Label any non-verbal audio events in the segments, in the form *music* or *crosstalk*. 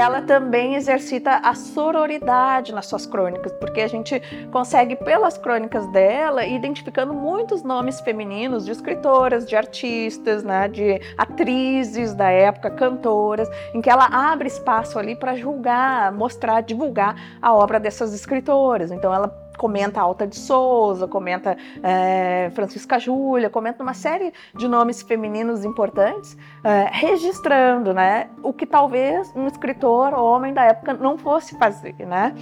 ela também exercita a sororidade nas suas crônicas, porque a gente consegue, pelas crônicas dela, identificando muitos nomes femininos de escritoras, de artistas, né, de atrizes da época, cantoras, em que ela abre espaço ali para julgar, mostrar, divulgar a obra dessas escritoras. Então ela comenta Alta de Souza, comenta é, Francisca Júlia, comenta uma série de nomes femininos importantes, é, registrando né, o que talvez um escritor homem da época não fosse fazer. Né?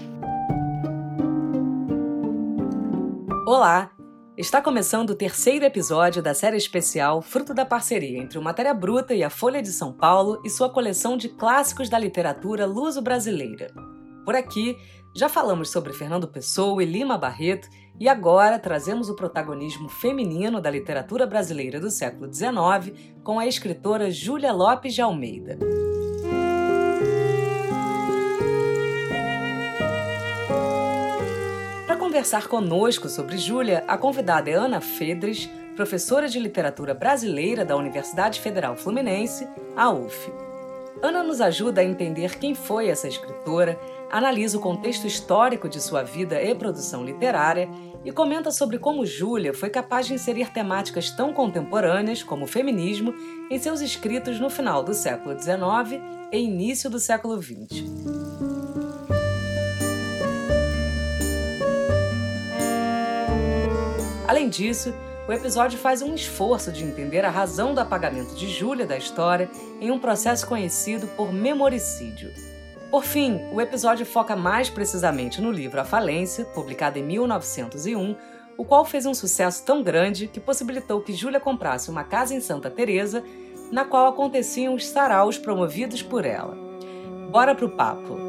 Olá! Está começando o terceiro episódio da série especial Fruto da Parceria entre o Matéria Bruta e a Folha de São Paulo e sua coleção de clássicos da literatura luso-brasileira. Por aqui, já falamos sobre Fernando Pessoa e Lima Barreto e agora trazemos o protagonismo feminino da literatura brasileira do século XIX com a escritora Júlia Lopes de Almeida. Para conversar conosco sobre Júlia, a convidada é Ana Fedres, professora de literatura brasileira da Universidade Federal Fluminense, a UF. Ana nos ajuda a entender quem foi essa escritora, analisa o contexto histórico de sua vida e produção literária e comenta sobre como Júlia foi capaz de inserir temáticas tão contemporâneas como o feminismo em seus escritos no final do século XIX e início do século XX. Além disso, o episódio faz um esforço de entender a razão do apagamento de Júlia da história em um processo conhecido por memoricídio. Por fim, o episódio foca mais precisamente no livro A Falência, publicado em 1901, o qual fez um sucesso tão grande que possibilitou que Júlia comprasse uma casa em Santa Teresa, na qual aconteciam os saraus promovidos por ela. Bora pro papo!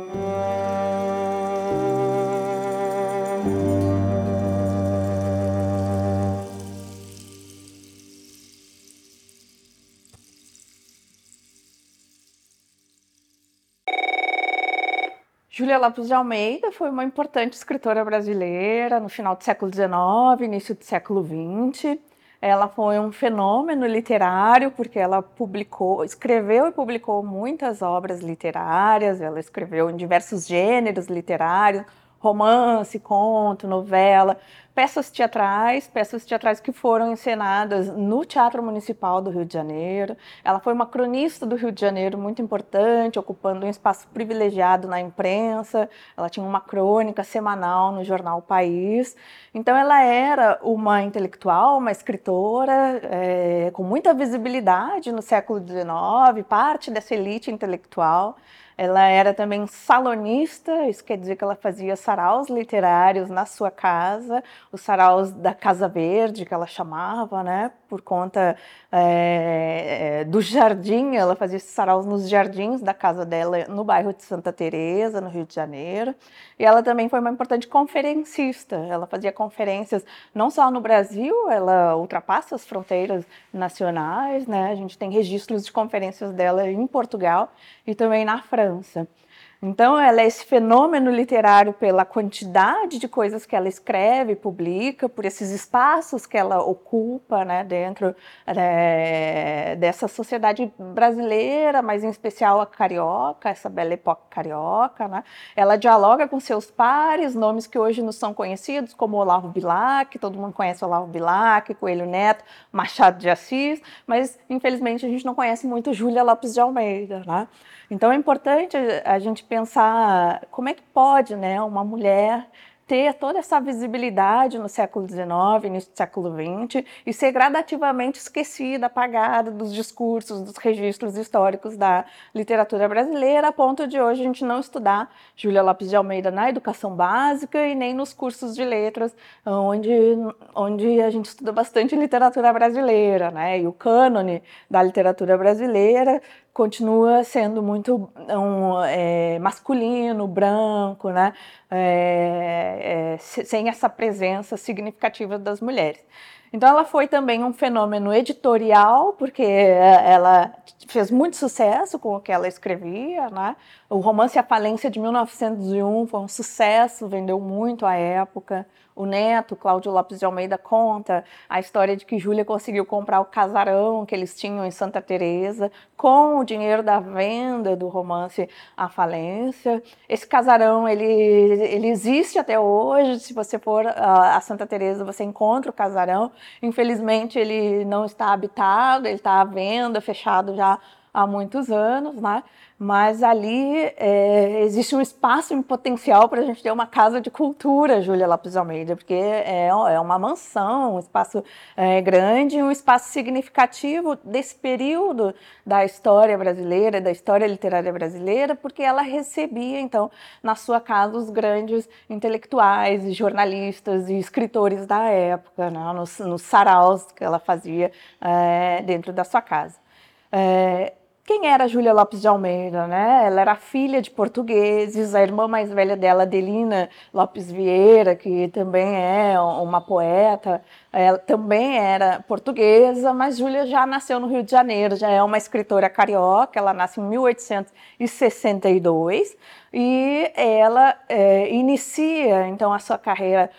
Júlia Lopes de Almeida foi uma importante escritora brasileira no final do século XIX, início do século XX. Ela foi um fenômeno literário porque ela publicou, escreveu e publicou muitas obras literárias. Ela escreveu em diversos gêneros literários, romance, conto, novela peças teatrais, peças teatrais que foram encenadas no Teatro Municipal do Rio de Janeiro. Ela foi uma cronista do Rio de Janeiro muito importante, ocupando um espaço privilegiado na imprensa. Ela tinha uma crônica semanal no jornal País. Então, ela era uma intelectual, uma escritora é, com muita visibilidade no século XIX, parte dessa elite intelectual. Ela era também salonista, isso quer dizer que ela fazia saraus literários na sua casa, os saraus da Casa Verde, que ela chamava, né? Por conta é, do jardim, ela fazia esses saraus nos jardins da casa dela, no bairro de Santa Teresa, no Rio de Janeiro. E ela também foi uma importante conferencista. Ela fazia conferências não só no Brasil, ela ultrapassa as fronteiras nacionais, né? A gente tem registros de conferências dela em Portugal e também na França. violence Então, ela é esse fenômeno literário pela quantidade de coisas que ela escreve, publica, por esses espaços que ela ocupa né, dentro é, dessa sociedade brasileira, mas em especial a carioca, essa bela época carioca. Né? Ela dialoga com seus pares, nomes que hoje não são conhecidos, como Olavo Bilac, todo mundo conhece Olavo Bilac, Coelho Neto, Machado de Assis, mas infelizmente a gente não conhece muito Júlia Lopes de Almeida. Né? Então é importante a gente pensar como é que pode né, uma mulher ter toda essa visibilidade no século XIX, início do século XX, e ser gradativamente esquecida, apagada dos discursos, dos registros históricos da literatura brasileira, a ponto de hoje a gente não estudar Júlia Lopes de Almeida na educação básica e nem nos cursos de letras, onde, onde a gente estuda bastante literatura brasileira, né? E o cânone da literatura brasileira continua sendo muito um, é, masculino, branco, né? É, é, sem essa presença significativa das mulheres. Então, ela foi também um fenômeno editorial, porque ela fez muito sucesso com o que ela escrevia. Né? O romance A Falência de 1901 foi um sucesso, vendeu muito à época. O neto, Cláudio Lopes de Almeida, conta a história de que Júlia conseguiu comprar o casarão que eles tinham em Santa Teresa com o dinheiro da venda do romance A Falência. Esse casarão, ele, ele existe até hoje. Se você for a Santa Teresa, você encontra o casarão. Infelizmente, ele não está habitado, ele está à venda, fechado já há muitos anos, né? Mas ali é, existe um espaço em potencial para a gente ter uma casa de cultura, Júlia Lopes Almeida, porque é, é uma mansão, um espaço é, grande, um espaço significativo desse período da história brasileira, da história literária brasileira, porque ela recebia, então, na sua casa os grandes intelectuais, jornalistas e escritores da época, né? nos, nos saraus que ela fazia é, dentro da sua casa. É, quem era Júlia Lopes de Almeida, né? Ela era filha de portugueses, a irmã mais velha dela, Adelina Lopes Vieira, que também é uma poeta, ela também era portuguesa, mas Júlia já nasceu no Rio de Janeiro, já é uma escritora carioca, ela nasce em 1862 e ela é, inicia então a sua carreira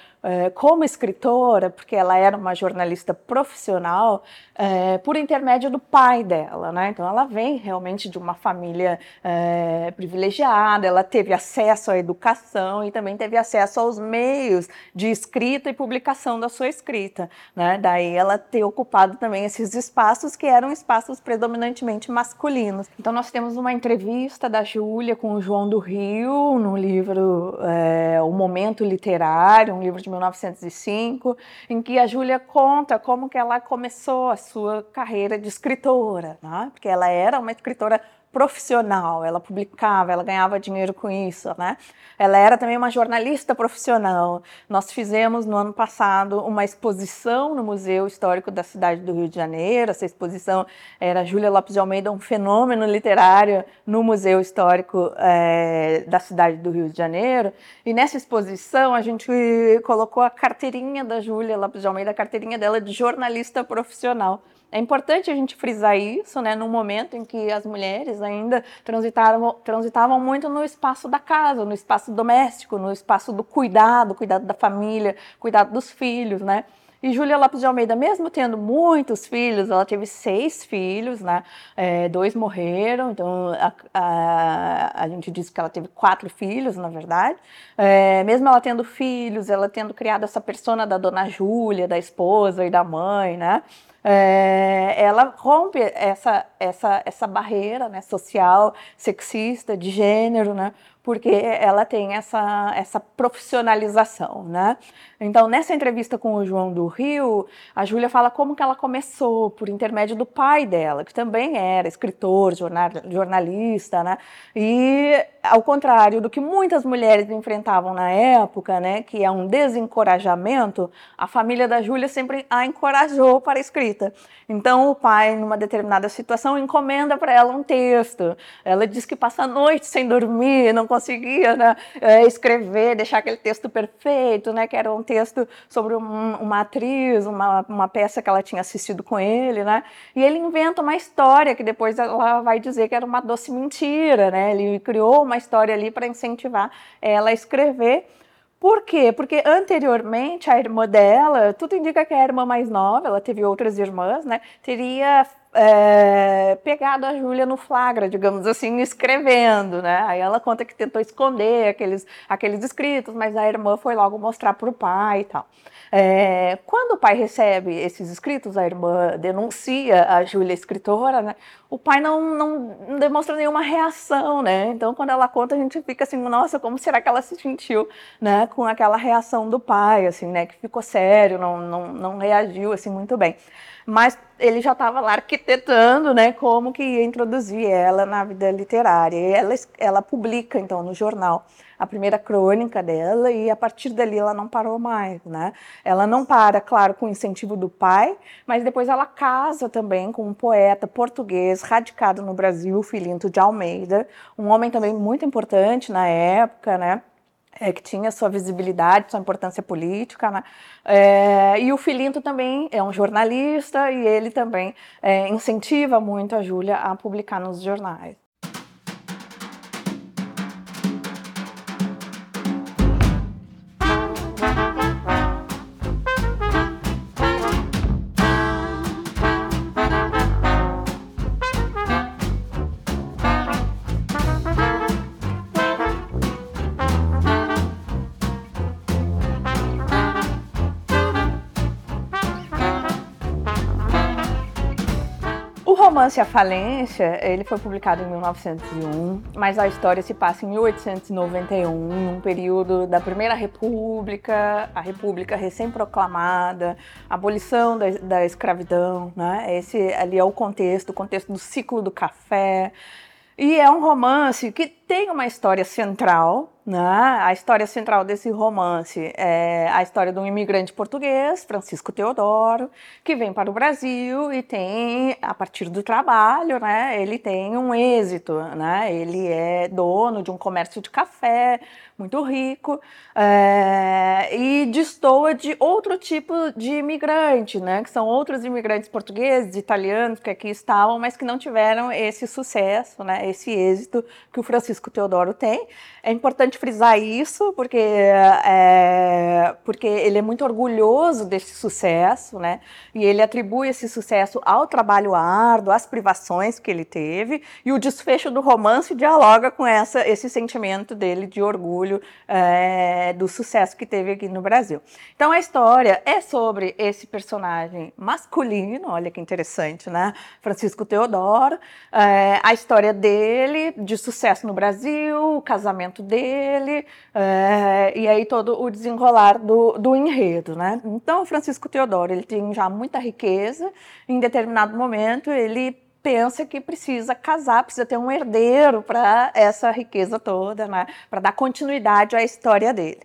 como escritora, porque ela era uma jornalista profissional, é, por intermédio do pai dela, né? Então ela vem realmente de uma família é, privilegiada, ela teve acesso à educação e também teve acesso aos meios de escrita e publicação da sua escrita, né? Daí ela ter ocupado também esses espaços que eram espaços predominantemente masculinos. Então nós temos uma entrevista da Júlia com o João do Rio no livro é, O Momento Literário, um livro de 1905, em que a Júlia conta como que ela começou a sua carreira de escritora, né? porque ela era uma escritora profissional, ela publicava, ela ganhava dinheiro com isso, né? Ela era também uma jornalista profissional. Nós fizemos no ano passado uma exposição no Museu Histórico da cidade do Rio de Janeiro. Essa exposição era Júlia Lopes de Almeida, um fenômeno literário no Museu Histórico é, da cidade do Rio de Janeiro. E nessa exposição a gente colocou a carteirinha da Júlia Lopes de Almeida, a carteirinha dela de jornalista profissional. É importante a gente frisar isso, né, num momento em que as mulheres ainda transitavam, transitavam muito no espaço da casa, no espaço doméstico, no espaço do cuidado, cuidado da família, cuidado dos filhos, né? E Júlia Lopes de Almeida, mesmo tendo muitos filhos, ela teve seis filhos, né? É, dois morreram, então a, a, a, gente diz que ela teve quatro filhos, na verdade. É, mesmo ela tendo filhos, ela tendo criado essa persona da dona Júlia, da esposa e da mãe, né? É, ela rompe essa, essa, essa barreira né, social, sexista, de gênero, né, porque ela tem essa, essa profissionalização, né? Então, nessa entrevista com o João do Rio, a Júlia fala como que ela começou, por intermédio do pai dela, que também era escritor, jornal, jornalista, né? E, ao contrário do que muitas mulheres enfrentavam na época, né, que é um desencorajamento, a família da Júlia sempre a encorajou para a escrita. Então, o pai, numa determinada situação, encomenda para ela um texto. Ela diz que passa a noite sem dormir, não conseguia né, é, escrever, deixar aquele texto perfeito, né, que era um texto sobre um, uma atriz, uma, uma peça que ela tinha assistido com ele, né, e ele inventa uma história que depois ela vai dizer que era uma doce mentira, né, ele criou uma história ali para incentivar ela a escrever. Por quê? Porque anteriormente a irmã dela, tudo indica que é a irmã mais nova, ela teve outras irmãs, né? Teria é, pegado a Júlia no flagra, digamos assim, escrevendo, né? Aí ela conta que tentou esconder aqueles, aqueles escritos, mas a irmã foi logo mostrar para o pai e tal. É, quando o pai recebe esses escritos, a irmã denuncia a Júlia escritora, né? O pai não, não demonstra nenhuma reação, né? Então, quando ela conta, a gente fica assim, nossa, como será que ela se sentiu, né? Com aquela reação do pai, assim, né? Que ficou sério, não, não, não reagiu, assim, muito bem mas ele já estava lá arquitetando, né, como que ia introduzir ela na vida literária. E ela, ela publica, então, no jornal a primeira crônica dela e a partir dali ela não parou mais, né? Ela não para, claro, com o incentivo do pai, mas depois ela casa também com um poeta português radicado no Brasil, Filinto de Almeida, um homem também muito importante na época, né? É, que tinha sua visibilidade, sua importância política, né? É, e o Filinto também é um jornalista e ele também é, incentiva muito a Júlia a publicar nos jornais. Romance A Falência, ele foi publicado em 1901, mas a história se passa em 1891, em um período da Primeira República, a República recém-proclamada, abolição da, da escravidão, né? Esse ali é o contexto, o contexto do ciclo do café. E é um romance que tem uma história central, né? A história central desse romance é a história de um imigrante português, Francisco Teodoro, que vem para o Brasil e tem, a partir do trabalho, né, ele tem um êxito. Né? Ele é dono de um comércio de café muito rico é, e destoa de outro tipo de imigrante, né, que são outros imigrantes portugueses, italianos que aqui estavam, mas que não tiveram esse sucesso, né, esse êxito que o Francisco Teodoro tem. É importante frisar isso, porque, é, porque ele é muito orgulhoso desse sucesso, né? E ele atribui esse sucesso ao trabalho árduo, às privações que ele teve, e o desfecho do romance dialoga com essa, esse sentimento dele de orgulho é, do sucesso que teve aqui no Brasil. Então a história é sobre esse personagem masculino, olha que interessante, né? Francisco Teodoro, é, a história dele de sucesso no Brasil, o casamento dele, é, e aí todo o desenrolar do, do enredo, né? Então, Francisco Teodoro, ele tem já muita riqueza, em determinado momento ele pensa que precisa casar, precisa ter um herdeiro para essa riqueza toda, né? Para dar continuidade à história dele.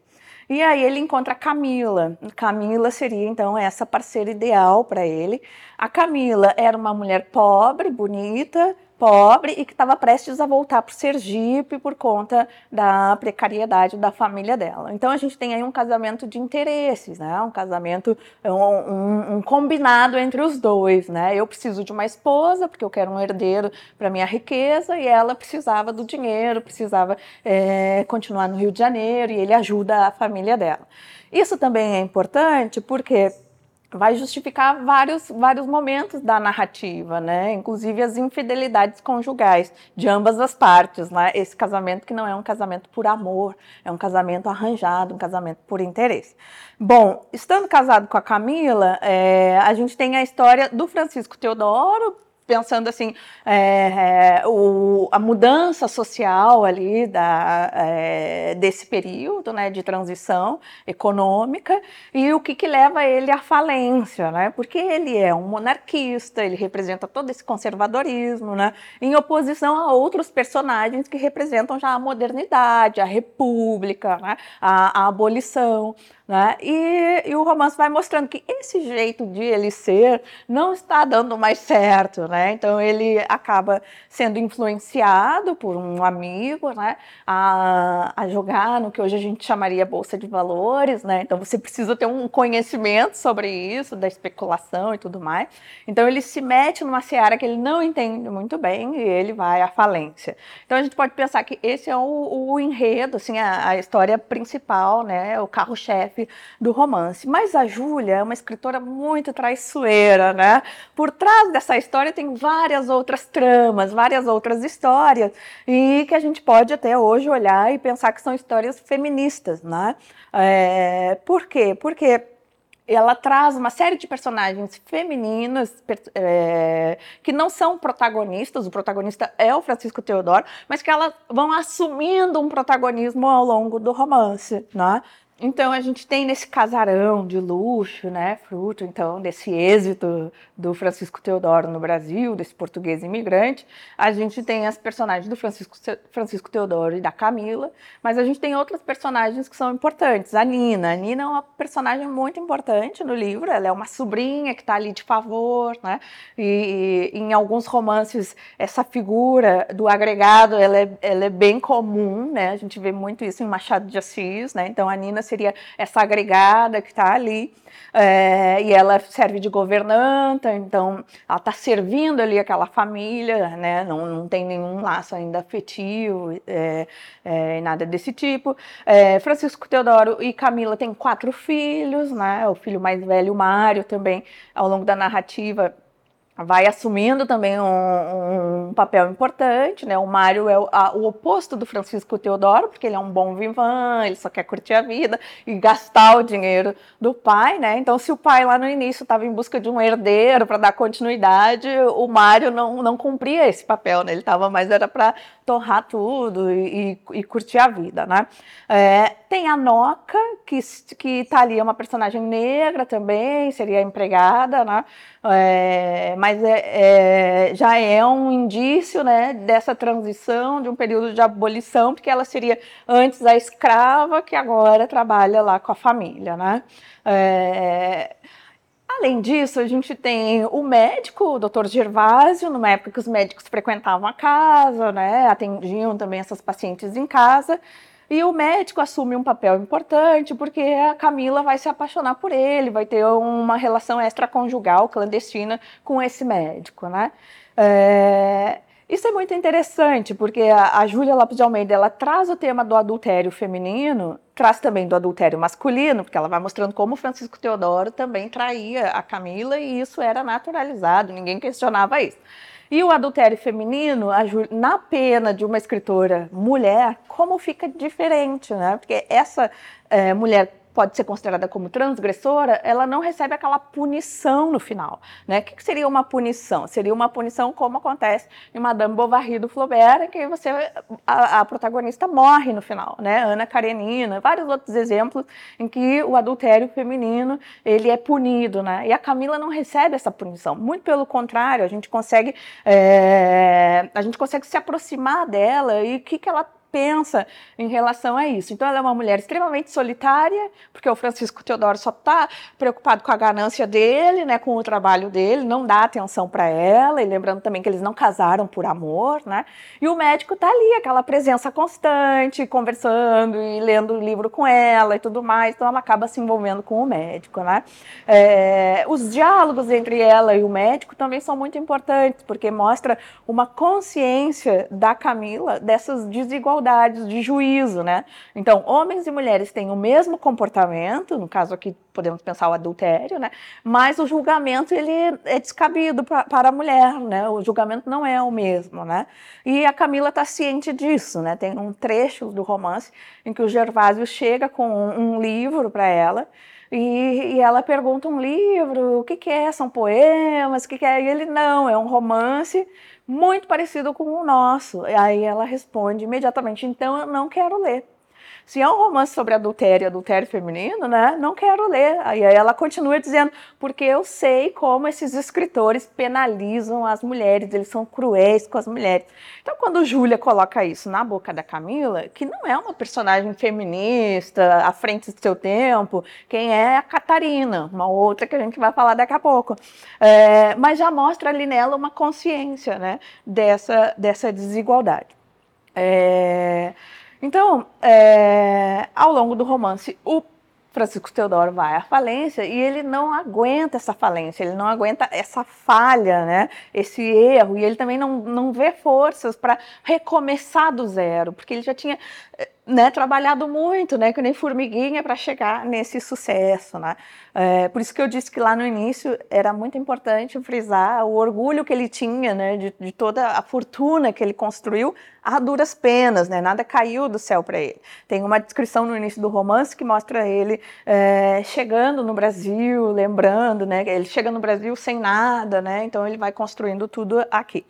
E aí ele encontra a Camila. Camila seria então essa parceira ideal para ele. A Camila era uma mulher pobre, bonita, pobre e que estava prestes a voltar para o Sergipe por conta da precariedade da família dela. Então a gente tem aí um casamento de interesses, né? Um casamento, um, um, um combinado entre os dois, né? Eu preciso de uma esposa porque eu quero um herdeiro para minha riqueza e ela precisava do dinheiro, precisava é, continuar no Rio de Janeiro e ele ajuda a família dela. Isso também é importante porque vai justificar vários, vários momentos da narrativa, né? Inclusive as infidelidades conjugais de ambas as partes, né? Esse casamento que não é um casamento por amor, é um casamento arranjado, um casamento por interesse. Bom, estando casado com a Camila, é, a gente tem a história do Francisco Teodoro, pensando assim, é, é, o, a mudança social ali da, é, desse período né, de transição econômica e o que, que leva ele à falência, né? Porque ele é um monarquista, ele representa todo esse conservadorismo, né? Em oposição a outros personagens que representam já a modernidade, a república, né? a, a abolição. Né? E, e, o romance vai mostrando que esse jeito de ele ser não está dando mais certo, né? Então ele acaba sendo influenciado por um amigo, né? A, a jogar no que hoje a gente chamaria bolsa de valores, né? Então você precisa ter um conhecimento sobre isso, da especulação e tudo mais. Então ele se mete numa seara que ele não entende muito bem e ele vai à falência. Então a gente pode pensar que esse é o, o enredo, assim, a, a história principal, né? O carro-chefe do romance. Mas a Júlia é uma escritora muito traiçoeira, né? Por trás dessa história tem várias outras tramas, várias outras histórias, e que a gente pode até hoje olhar e pensar que são histórias feministas, né? É, por quê? Porque ela traz uma série de personagens femininas é, que não são protagonistas, o protagonista é o Francisco Teodoro, mas que elas vão assumindo um protagonismo ao longo do romance, né? Então a gente tem nesse casarão de luxo, né, fruto então desse êxito do Francisco Teodoro no Brasil, desse português imigrante, a gente tem as personagens do Francisco, Francisco Teodoro e da Camila, mas a gente tem outras personagens que são importantes. A Nina, a Nina é uma personagem muito importante no livro, ela é uma sobrinha que está ali de favor, né, e, e, em alguns romances essa figura do agregado ela é, ela é bem comum, né, a gente vê muito isso em Machado de Assis, né, então a Nina seria essa agregada que está ali, é, e ela serve de governanta, então ela está servindo ali aquela família, né? não, não tem nenhum laço ainda afetivo, é, é, nada desse tipo. Francisco Teodoro e Camila têm quatro filhos, né? o filho mais velho, Mário, também, ao longo da narrativa, vai assumindo também um, um, papel importante, né? O Mário é o, a, o, oposto do Francisco Teodoro, porque ele é um bom vivan, ele só quer curtir a vida e gastar o dinheiro do pai, né? Então, se o pai lá no início estava em busca de um herdeiro para dar continuidade, o Mário não, não cumpria esse papel, né? Ele estava mais era para torrar tudo e, e, e, curtir a vida, né? É, tem a Noca, que, que tá ali, é uma personagem negra também, seria empregada, né? É, mas é, é, já é um indício né, dessa transição, de um período de abolição, porque ela seria antes a escrava, que agora trabalha lá com a família. Né? É, Além disso, a gente tem o médico, o doutor Gervásio, numa época que os médicos frequentavam a casa, né, atendiam também essas pacientes em casa. E o médico assume um papel importante porque a Camila vai se apaixonar por ele, vai ter uma relação extraconjugal clandestina com esse médico, né? É... Isso é muito interessante, porque a, a Júlia Lopes de Almeida ela traz o tema do adultério feminino, traz também do adultério masculino, porque ela vai mostrando como Francisco Teodoro também traía a Camila e isso era naturalizado, ninguém questionava isso. E o adultério feminino, na pena de uma escritora mulher, como fica diferente, né? Porque essa é, mulher pode ser considerada como transgressora, ela não recebe aquela punição no final. Né? O que seria uma punição? Seria uma punição como acontece em Madame Bovary do Flaubert, em que você, a, a, protagonista morre no final. Né? Ana Karenina, vários outros exemplos em que o adultério feminino ele é punido. Né? E a Camila não recebe essa punição. Muito pelo contrário, a gente consegue, é, a gente consegue se aproximar dela e o que, que ela pensa em relação a isso. Então, ela é uma mulher extremamente solitária, porque o Francisco Teodoro só está preocupado com a ganância dele, né, com o trabalho dele, não dá atenção para ela, e lembrando também que eles não casaram por amor, né? E o médico está ali, aquela presença constante, conversando e lendo livro com ela e tudo mais, então ela acaba se envolvendo com o médico, né? É, os diálogos entre ela e o médico também são muito importantes, porque mostra uma consciência da Camila dessas desigualdades de juízo, né? Então, homens e mulheres têm o mesmo comportamento, no caso aqui podemos pensar o adultério, né? Mas o julgamento ele é descabido pra, para a mulher, né? O julgamento não é o mesmo, né? E a Camila está ciente disso, né? Tem um trecho do romance em que o Gervásio chega com um, livro para ela e, e, ela pergunta um livro, o que, que é? São poemas? O que, que é? E ele, não, é um romance muito parecido com o nosso. Aí ela responde imediatamente: então eu não quero ler. Se é um romance sobre adultério, adultério feminino, né? Não quero ler. Aí ela continua dizendo, porque eu sei como esses escritores penalizam as mulheres, eles são cruéis com as mulheres. Então, quando Júlia coloca isso na boca da Camila, que não é uma personagem feminista, à frente do seu tempo, quem é a Catarina, uma outra que a gente vai falar daqui a pouco. É, mas já mostra ali nela uma consciência né, dessa, dessa desigualdade. É, então, é, ao longo do romance, o Francisco Teodoro vai à falência e ele não aguenta essa falência, ele não aguenta essa falha, né? esse erro, e ele também não, não vê forças para recomeçar do zero, porque ele já tinha né, trabalhado muito, né, que nem formiguinha para chegar nesse sucesso, né? É, por isso que eu disse que lá no início era muito importante frisar o orgulho que ele tinha, né, de, de toda a fortuna que ele construiu a duras penas, né? Nada caiu do céu para ele. Tem uma descrição no início do romance que mostra ele é, chegando no Brasil, lembrando, né? Ele chega no Brasil sem nada, né? Então ele vai construindo tudo aqui.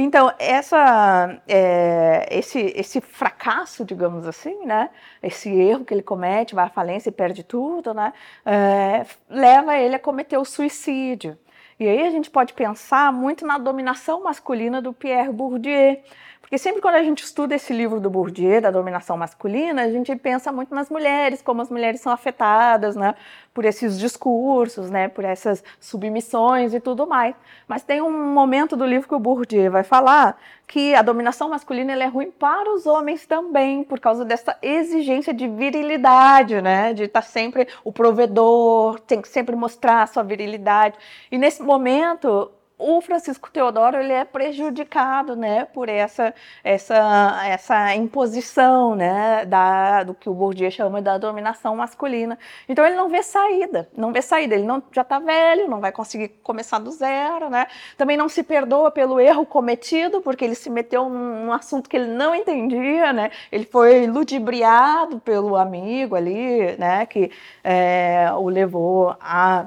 Então, essa, é, esse, esse fracasso, digamos assim, né, esse erro que ele comete, vai à falência e perde tudo, né, é, leva ele a cometer o suicídio. E aí a gente pode pensar muito na dominação masculina do Pierre Bourdieu, porque sempre quando a gente estuda esse livro do Bourdieu, da dominação masculina, a gente pensa muito nas mulheres, como as mulheres são afetadas, né, por esses discursos, né, por essas submissões e tudo mais. Mas tem um momento do livro que o Bourdieu vai falar que a dominação masculina é ruim para os homens também, por causa dessa exigência de virilidade, né, de estar sempre o provedor, tem que sempre mostrar a sua virilidade. E nesse momento o Francisco Teodoro ele é prejudicado, né, por essa essa essa imposição, né, da do que o Bourdieu chama da dominação masculina. Então ele não vê saída, não vê saída. Ele não já está velho, não vai conseguir começar do zero, né? Também não se perdoa pelo erro cometido, porque ele se meteu num, num assunto que ele não entendia, né? Ele foi ludibriado pelo amigo ali, né, que é, o levou a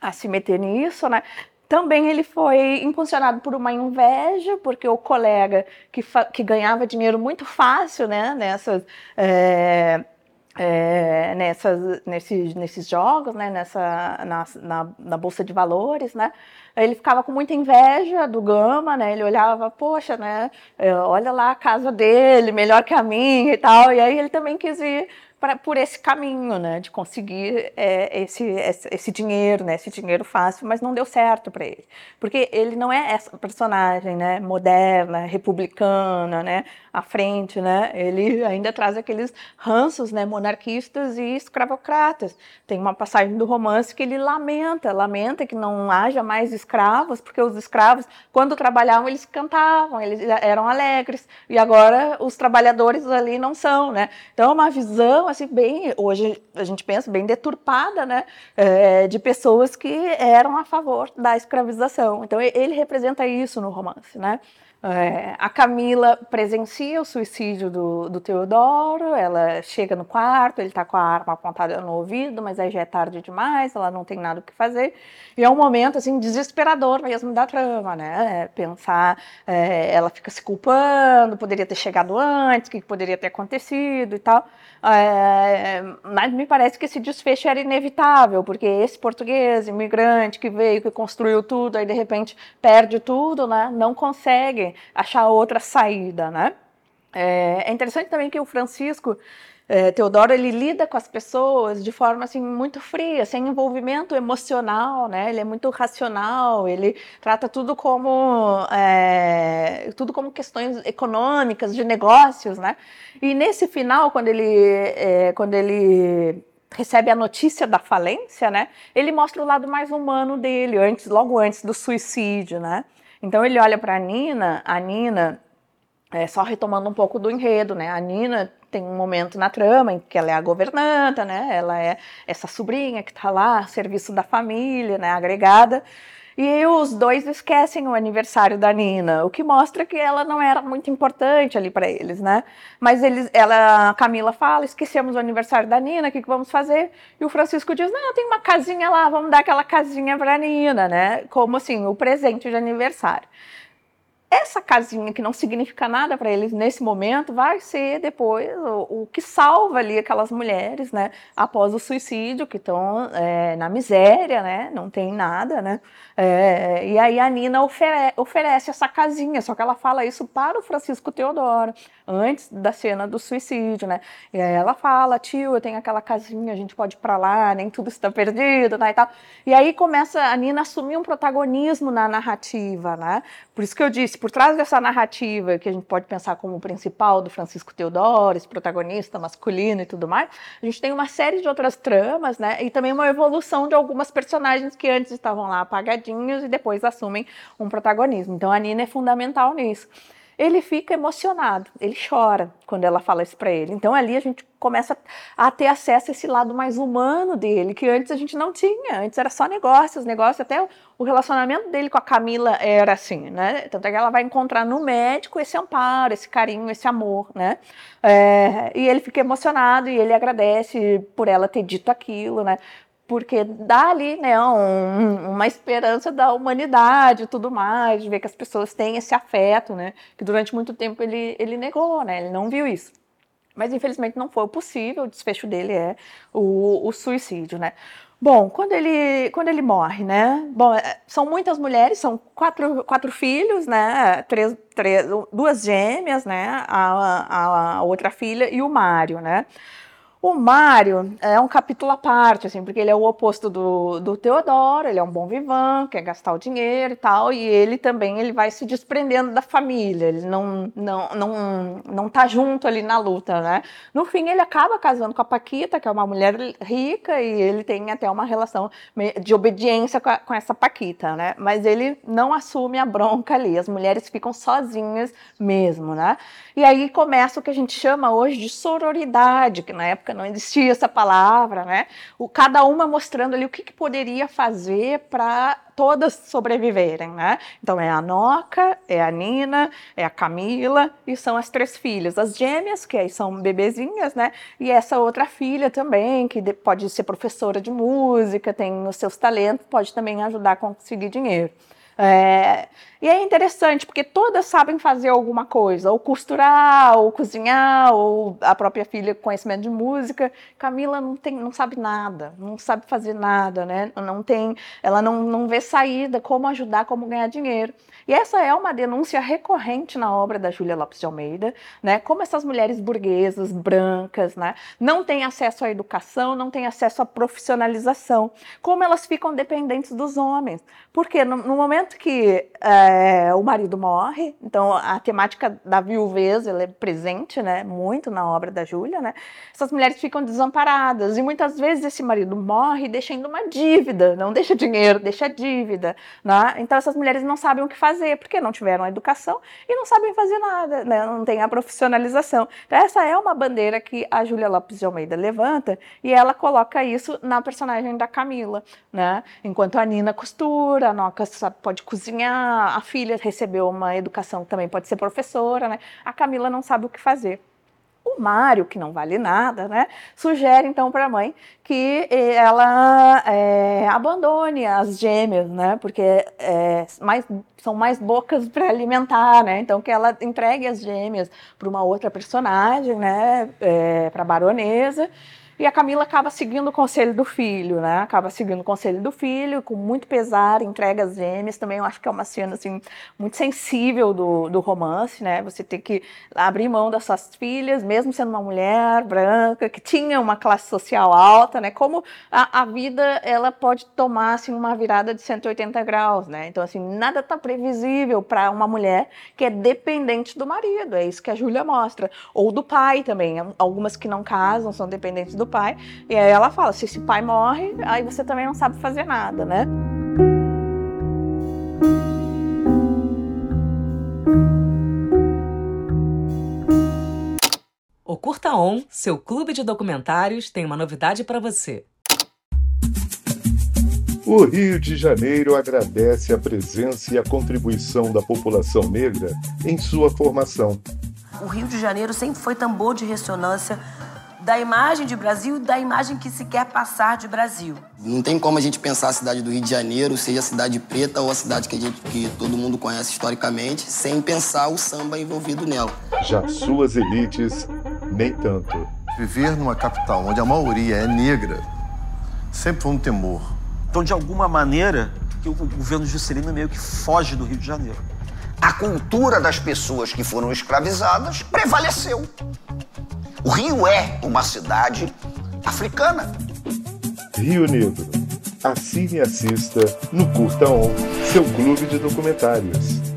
a se meter nisso, né? Também ele foi impulsionado por uma inveja, porque o colega que, que ganhava dinheiro muito fácil né, nessas, é, é, nessas, nesses, nesses jogos, né, nessa, na, na, na, Bolsa de Valores, né, ele ficava com muita inveja do Gama, né, ele olhava, poxa, né, é, olha lá a casa dele, melhor que a minha e tal, e aí ele também quis ir pra, por esse caminho, né, de conseguir é, esse, esse, esse, dinheiro, né, esse dinheiro fácil, mas não deu certo para ele, porque ele não é essa personagem, né, moderna, republicana, né, à frente, né, ele ainda traz aqueles ranços, né, monarquistas e escravocratas. Tem uma passagem do romance que ele lamenta, lamenta que não haja mais escravos, porque os escravos, quando trabalhavam, eles cantavam, eles eram alegres, e agora os trabalhadores ali não são, né. Então, é uma visão bem, hoje a gente pensa bem deturpada, né, é, de pessoas que eram a favor da escravização. Então ele representa isso no romance, né. É, a Camila presencia o suicídio do, do Teodoro, ela chega no quarto, ele está com a arma apontada no ouvido, mas aí já é tarde demais, ela não tem nada o que fazer. E é um momento assim desesperador mesmo da trama, né? É, pensar, é, ela fica se culpando, poderia ter chegado antes, o que poderia ter acontecido e tal. É, mas me parece que esse desfecho era inevitável, porque esse português, imigrante que veio, que construiu tudo, aí de repente perde tudo, né? Não consegue achar outra saída, né? É, é interessante também que o Francisco é, Teodoro ele lida com as pessoas de forma assim muito fria, sem envolvimento emocional, né? Ele é muito racional, ele trata tudo como é, tudo como questões econômicas, de negócios, né? E nesse final, quando ele é, quando ele recebe a notícia da falência, né? Ele mostra o lado mais humano dele, antes, logo antes do suicídio, né? Então ele olha para a Nina, a Nina, é, só retomando um pouco do enredo, né? A Nina tem um momento na trama em que ela é a governanta, né? Ela é essa sobrinha que está lá, serviço da família, né? Agregada. E os dois esquecem o aniversário da Nina, o que mostra que ela não era muito importante ali para eles, né? Mas eles, ela, a Camila fala, esquecemos o aniversário da Nina, o que, que vamos fazer? E o Francisco diz, não, tem uma casinha lá, vamos dar aquela casinha para Nina, né? Como assim, o presente de aniversário essa casinha que não significa nada para eles nesse momento vai ser depois o, o, que salva ali aquelas mulheres, né, após o suicídio, que estão é, na miséria, né, não tem nada, né, é, e aí a Nina ofere oferece essa casinha, só que ela fala isso para o Francisco Teodoro, antes da cena do suicídio, né, e aí ela fala, tio, eu tenho aquela casinha, a gente pode ir para lá, nem tudo está perdido, né, e tal, e aí começa a Nina assumir um protagonismo na narrativa, né, por isso que eu disse, por trás dessa narrativa que a gente pode pensar como principal do Francisco Teodoro, protagonista masculino e tudo mais, a gente tem uma série de outras tramas, né? E também uma evolução de algumas personagens que antes estavam lá apagadinhos e depois assumem um protagonismo. Então a Nina é fundamental nisso ele fica emocionado, ele chora quando ela fala isso para ele. Então ali a gente começa a ter acesso a esse lado mais humano dele, que antes a gente não tinha. Antes era só negócios, negócio, até o relacionamento dele com a Camila era assim, né? Tanto é que ela vai encontrar no médico esse amparo, esse carinho, esse amor, né? É, e ele fica emocionado e ele agradece por ela ter dito aquilo, né? Porque dá ali né, um, uma esperança da humanidade e tudo mais, de ver que as pessoas têm esse afeto, né, que durante muito tempo ele, ele negou, né, ele não viu isso. Mas infelizmente não foi possível, o desfecho dele é o, o suicídio, né. Bom, quando ele, quando ele morre, né? Bom, é, são muitas mulheres, são quatro, quatro filhos, né? Três, três, duas gêmeas, né? A, a, a outra filha e o Mário, né? O Mário é um capítulo à parte, assim, porque ele é o oposto do, do Teodoro, ele é um bom vivan, quer gastar o dinheiro e tal, e ele também ele vai se desprendendo da família, ele não, não, não, não tá junto ali na luta, né? No fim, ele acaba casando com a Paquita, que é uma mulher rica, e ele tem até uma relação de obediência com, a, com essa Paquita, né? Mas ele não assume a bronca ali, as mulheres ficam sozinhas mesmo, né? E aí começa o que a gente chama hoje de sororidade, que na época não existia essa palavra, né? O, cada uma mostrando ali o que, que poderia fazer para todas sobreviverem, né? Então é a Noca, é a Nina, é a Camila e são as três filhas, as gêmeas que aí são bebezinhas, né? E essa outra filha também que pode ser professora de música, tem os seus talentos, pode também ajudar a conseguir dinheiro. É, e é interessante, porque todas sabem fazer alguma coisa, ou costurar, ou cozinhar, ou a própria filha conhecimento de música. Camila não, tem, não sabe nada, não sabe fazer nada, né? Não tem, ela não, não vê saída, como ajudar, como ganhar dinheiro. E essa é uma denúncia recorrente na obra da Júlia Lopes de Almeida, né? Como essas mulheres burguesas, brancas, né? Não têm acesso à educação, não têm acesso à profissionalização, como elas ficam dependentes dos homens. Porque no, no momento que é, o marido morre, então a temática da viuvez é presente, né? Muito na obra da Júlia, né? Essas mulheres ficam desamparadas e muitas vezes esse marido morre deixando uma dívida, não deixa dinheiro, deixa dívida, né? Então essas mulheres não sabem o que fazer fazer, porque não tiveram a educação e não sabem fazer nada, né? não tem a profissionalização. Então, essa é uma bandeira que a Júlia Lopes de Almeida levanta e ela coloca isso na personagem da Camila. Né? Enquanto a Nina costura, a Noca pode cozinhar, a filha recebeu uma educação também pode ser professora, né? a Camila não sabe o que fazer. O Mário, que não vale nada, né, sugere então para a mãe que eh, ela é, abandone as gêmeas, né, porque é, mais, são mais bocas para alimentar, né, então que ela entregue as gêmeas para uma outra personagem, né, é, para a baronesa, e a Camila acaba seguindo o conselho do filho, né? Acaba seguindo o conselho do filho, com muito pesar, entrega as gêmeas. Também eu acho que é uma cena, assim, muito sensível do, do romance, né? Você tem que abrir mão das suas filhas, mesmo sendo uma mulher branca, que tinha uma classe social alta, né? Como a, a vida, ela pode tomar, assim, uma virada de 180 graus, né? Então, assim, nada tá previsível para uma mulher que é dependente do marido. É isso que a Júlia mostra. Ou do pai também. Algumas que não casam são dependentes do do pai. E aí ela fala: se esse pai morre, aí você também não sabe fazer nada, né? O Curta On, seu clube de documentários, tem uma novidade para você. O Rio de Janeiro agradece a presença e a contribuição da população negra em sua formação. O Rio de Janeiro sempre foi tambor de ressonância da imagem de Brasil e da imagem que se quer passar de Brasil. Não tem como a gente pensar a cidade do Rio de Janeiro, seja a cidade preta ou a cidade que, a gente, que todo mundo conhece historicamente, sem pensar o samba envolvido nela. Já suas elites, nem tanto. Viver numa capital onde a maioria é negra sempre foi um temor. Então, de alguma maneira, o governo Juscelino meio que foge do Rio de Janeiro. A cultura das pessoas que foram escravizadas prevaleceu. O Rio é uma cidade africana. Rio Negro. Assine e assista no Curta On, seu clube de documentários.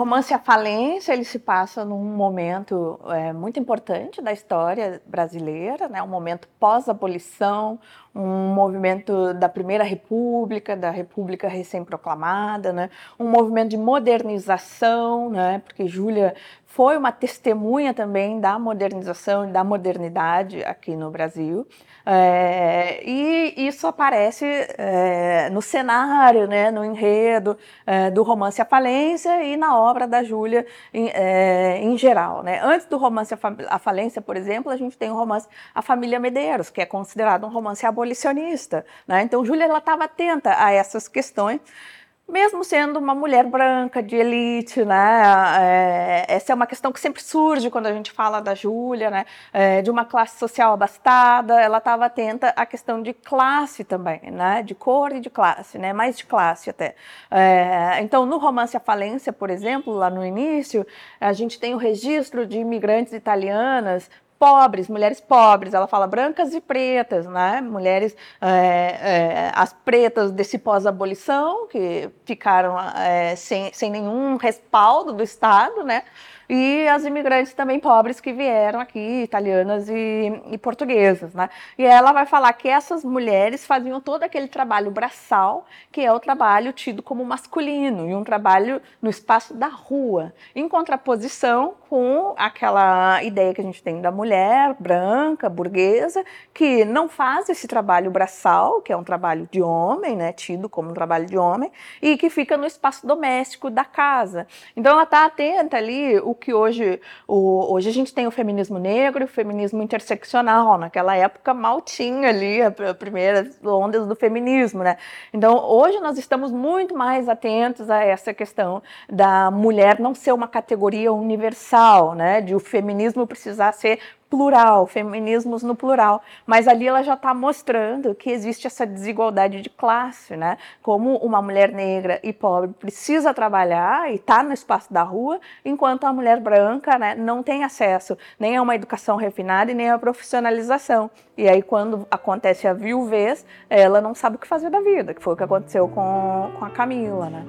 Romance A Falência ele se passa num momento é, muito importante da história brasileira, né? um momento pós-abolição, um movimento da Primeira República, da República recém-proclamada, né? um movimento de modernização, né? porque Júlia foi uma testemunha também da modernização e da modernidade aqui no Brasil. É, e isso aparece é, no cenário, né, no enredo é, do romance A Falência e na obra da Júlia em, é, em, geral. Né? Antes do romance A Falência, por exemplo, a gente tem o romance A Família Medeiros, que é considerado um romance abolicionista. Né? Então, Júlia estava atenta a essas questões. Mesmo sendo uma mulher branca de elite, né? É, essa é uma questão que sempre surge quando a gente fala da Júlia, né? É, de uma classe social abastada, ela estava atenta à questão de classe também, né? De cor e de classe, né? Mais de classe até. É, então, no romance A Falência, por exemplo, lá no início, a gente tem o registro de imigrantes italianas pobres, mulheres pobres, ela fala brancas e pretas, né? Mulheres, é, é, as pretas desse pós-abolição, que ficaram é, sem, sem nenhum respaldo do Estado, né? E as imigrantes também pobres que vieram aqui, italianas e, e, portuguesas, né? E ela vai falar que essas mulheres faziam todo aquele trabalho braçal, que é o trabalho tido como masculino, e um trabalho no espaço da rua, em contraposição com aquela ideia que a gente tem da mulher branca, burguesa, que não faz esse trabalho braçal, que é um trabalho de homem, né, tido como um trabalho de homem, e que fica no espaço doméstico da casa. Então ela está atenta ali o que hoje, o, hoje a gente tem o feminismo negro o feminismo interseccional. Naquela época mal tinha ali as primeiras ondas do feminismo, né? Então hoje nós estamos muito mais atentos a essa questão da mulher não ser uma categoria universal, né? De o feminismo precisar ser plural, feminismos no plural, mas ali ela já está mostrando que existe essa desigualdade de classe, né? Como uma mulher negra e pobre precisa trabalhar e está no espaço da rua, enquanto a mulher branca, né, não tem acesso nem a uma educação refinada e nem a profissionalização. E aí quando acontece a viuvez, ela não sabe o que fazer da vida, que foi o que aconteceu com, com a Camila, né?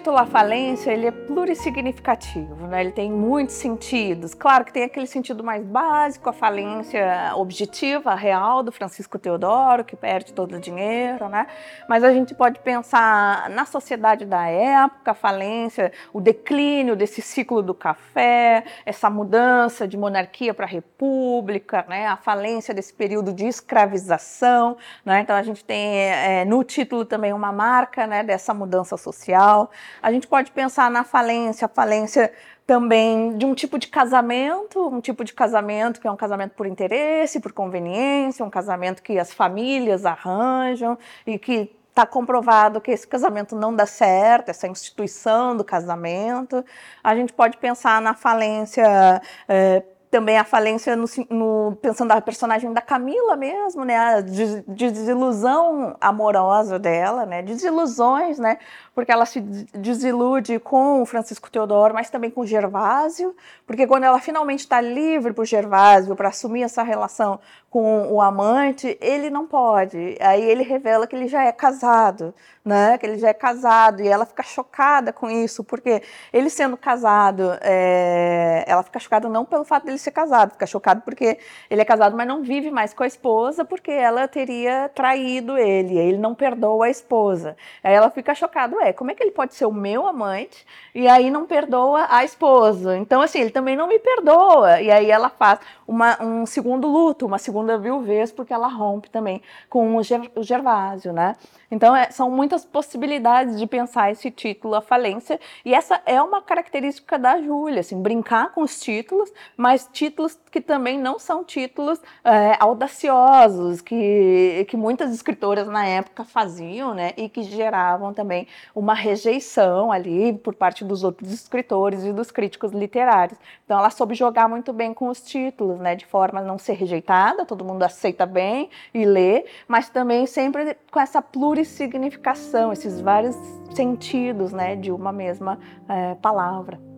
Título A Falência, ele é plurissignificativo, né? ele tem muitos sentidos. Claro que tem aquele sentido mais básico, a falência objetiva, real, do Francisco Teodoro, que perde todo o dinheiro, né? mas a gente pode pensar na sociedade da época, a falência, o declínio desse ciclo do café, essa mudança de monarquia para república, né? a falência desse período de escravização. Né? Então a gente tem é, no título também uma marca né, dessa mudança social. A gente pode pensar na falência, a falência também de um tipo de casamento, um tipo de casamento que é um casamento por interesse, por conveniência, um casamento que as famílias arranjam e que está comprovado que esse casamento não dá certo, essa instituição do casamento. A gente pode pensar na falência. É, também a falência no, no, pensando na personagem da Camila mesmo, né, a desilusão amorosa dela, né, desilusões, né, porque ela se desilude com o Francisco Teodoro, mas também com o Gervásio, porque quando ela finalmente está livre para o Gervásio para assumir essa relação com o amante, ele não pode. Aí ele revela que ele já é casado, né? Que ele já é casado e ela fica chocada com isso, porque ele sendo casado, é... ela fica chocada não pelo fato dele ser casado, fica chocada porque ele é casado, mas não vive mais com a esposa porque ela teria traído ele. Ele não perdoa a esposa. Aí ela fica chocada, ué, como é que ele pode ser o meu amante e aí não perdoa a esposa? Então assim, ele também não me perdoa. E aí ela faz uma, um segundo luto, uma segunda viuvez, porque ela rompe também com o, Ger o Gervásio, né? Então, é, são muitas possibilidades de pensar esse título, a falência, e essa é uma característica da Júlia, assim, brincar com os títulos, mas títulos que também não são títulos é, audaciosos, que, que muitas escritoras na época faziam, né, e que geravam também uma rejeição ali por parte dos outros escritores e dos críticos literários. Então, ela soube jogar muito bem com os títulos, né, de forma a não ser rejeitada, todo mundo aceita bem e lê, mas também sempre com essa pluralidade significação, esses vários sentidos né, de uma mesma é, palavra.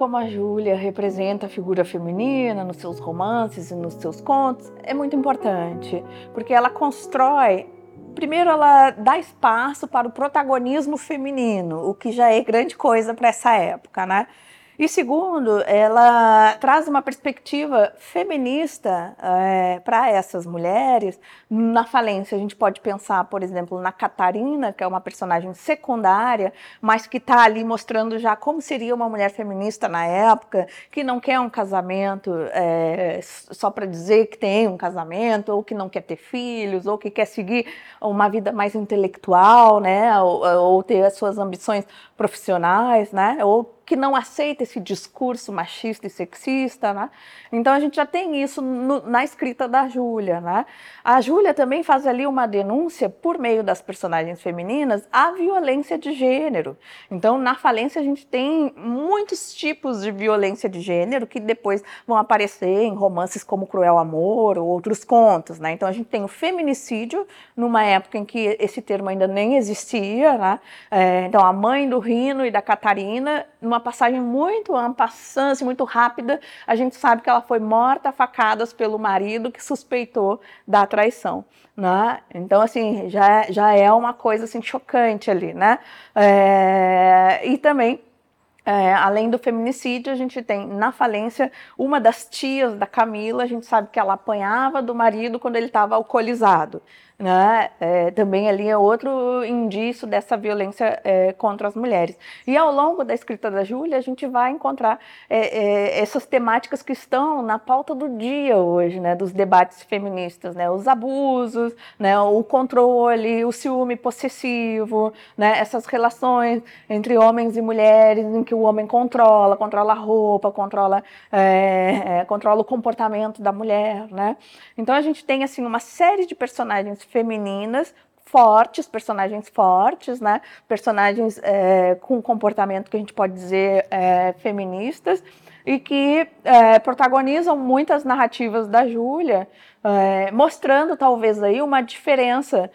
Como a Júlia representa a figura feminina nos seus romances e nos seus contos é muito importante, porque ela constrói Primeiro, ela dá espaço para o protagonismo feminino, o que já é grande coisa para essa época, né? E segundo, ela traz uma perspectiva feminista é, para essas mulheres. Na falência, a gente pode pensar, por exemplo, na Catarina, que é uma personagem secundária, mas que está ali mostrando já como seria uma mulher feminista na época, que não quer um casamento é, só para dizer que tem um casamento, ou que não quer ter filhos, ou que quer seguir uma vida mais intelectual, né, ou, ou ter as suas ambições profissionais, né, ou que não aceita esse discurso machista e sexista, né? Então a gente já tem isso no, na escrita da Júlia, né? A Júlia também faz ali uma denúncia por meio das personagens femininas à violência de gênero. Então na falência a gente tem muitos tipos de violência de gênero que depois vão aparecer em romances como Cruel Amor ou outros contos, né? Então a gente tem o feminicídio numa época em que esse termo ainda nem existia, né? É, então a mãe do Rino e da Catarina numa uma passagem muito ampassante, muito rápida, a gente sabe que ela foi morta a facadas pelo marido que suspeitou da traição. Né? Então, assim, já, já é uma coisa assim, chocante ali, né? É, e também é, além do feminicídio, a gente tem na falência uma das tias da Camila, a gente sabe que ela apanhava do marido quando ele estava alcoolizado. Né? É, também ali é outro indício dessa violência é, contra as mulheres. E ao longo da escrita da Júlia, a gente vai encontrar é, é essas temáticas que estão na pauta do dia hoje, né? dos debates feministas, né? os abusos, né? o controle, o ciúme possessivo, né? essas relações entre homens e mulheres em que o homem controla, controla a roupa, controla, é, é, controla o comportamento da mulher. Né? Então a gente tem assim uma série de personagens femininas fortes, personagens fortes, né? Personagens é, com comportamento que a gente pode dizer é, feministas e que é, protagonizam muitas narrativas da Júlia, é, mostrando talvez aí uma diferença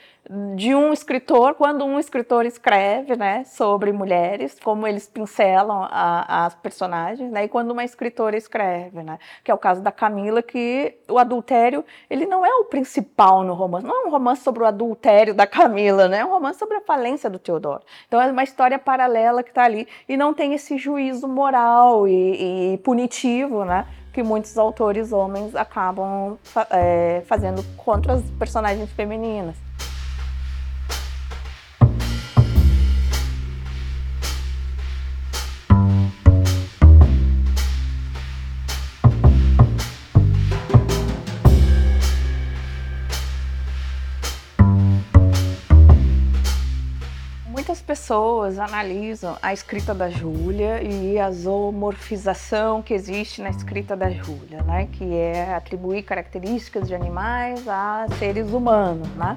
de um escritor, quando um escritor escreve né, sobre mulheres, como eles pincelam a, as personagens, né, e quando uma escritora escreve, né, que é o caso da Camila, que o adultério ele não é o principal no romance, não é um romance sobre o adultério da Camila, né, é um romance sobre a falência do Teodoro. Então é uma história paralela que está ali e não tem esse juízo moral e, e punitivo, né, que muitos autores homens acabam é, fazendo contra as personagens femininas. Pessoas analisam a escrita da Júlia e a zoomorfização que existe na escrita da Júlia, né? que é atribuir características de animais a seres humanos. Né?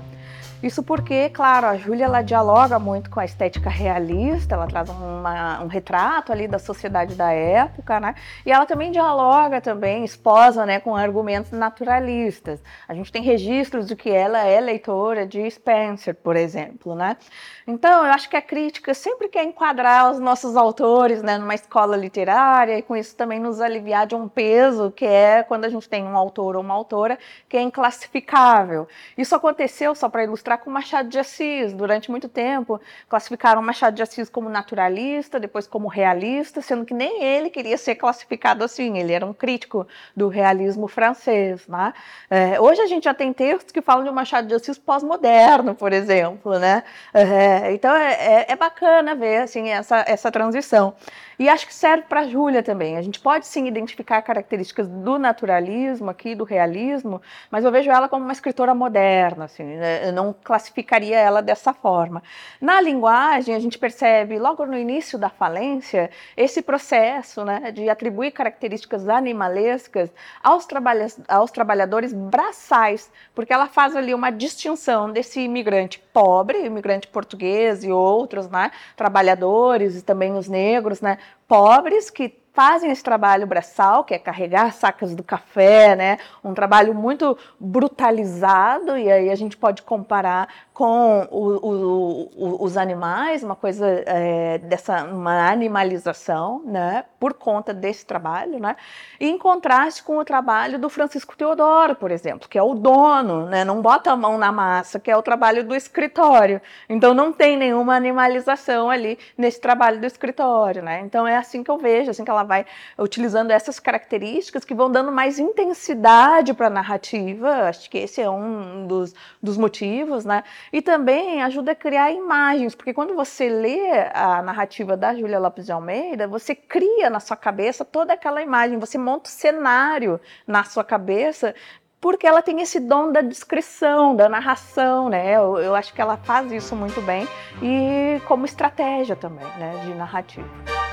Isso porque, claro, a Júlia ela dialoga muito com a estética realista, ela traz uma, um retrato ali da sociedade da época, né? E ela também dialoga também, esposa, né, com argumentos naturalistas. A gente tem registros de que ela é leitora de Spencer, por exemplo, né? Então, eu acho que a crítica sempre quer enquadrar os nossos autores, né, numa escola literária e com isso também nos aliviar de um peso que é quando a gente tem um autor ou uma autora que é inclassificável. Isso aconteceu só para ilustrar com Machado de Assis. Durante muito tempo, classificaram Machado de Assis como naturalista, depois como realista, sendo que nem ele queria ser classificado assim. Ele era um crítico do realismo francês. Né? É, hoje a gente já tem textos que falam de Machado de Assis pós-moderno, por exemplo. Né? É, então é, é, é, bacana ver assim, essa, essa transição. E acho que serve para a Júlia também. A gente pode sim identificar características do naturalismo aqui, do realismo, mas eu vejo ela como uma escritora moderna, assim, né? eu não classificaria ela dessa forma. Na linguagem, a gente percebe logo no início da falência esse processo né, de atribuir características animalescas aos, trabalha aos trabalhadores braçais, porque ela faz ali uma distinção desse imigrante pobre, imigrante português e outros, né, trabalhadores e também os negros, né, pobres que fazem esse trabalho braçal, que é carregar sacas do café, né? Um trabalho muito brutalizado, e aí a gente pode comparar com o, o, o, os animais, uma coisa é, dessa uma animalização, né, por conta desse trabalho, né, e em contraste com o trabalho do Francisco Teodoro, por exemplo, que é o dono, né, não bota a mão na massa, que é o trabalho do escritório. Então não tem nenhuma animalização ali nesse trabalho do escritório, né. Então é assim que eu vejo, assim que ela vai utilizando essas características que vão dando mais intensidade para a narrativa. Acho que esse é um dos, dos motivos, né e também ajuda a criar imagens, porque quando você lê a narrativa da Júlia Lopes de Almeida, você cria na sua cabeça toda aquela imagem, você monta o cenário na sua cabeça porque ela tem esse dom da descrição, da narração, né? Eu, eu, acho que ela faz isso muito bem e como estratégia também, né, de narrativa.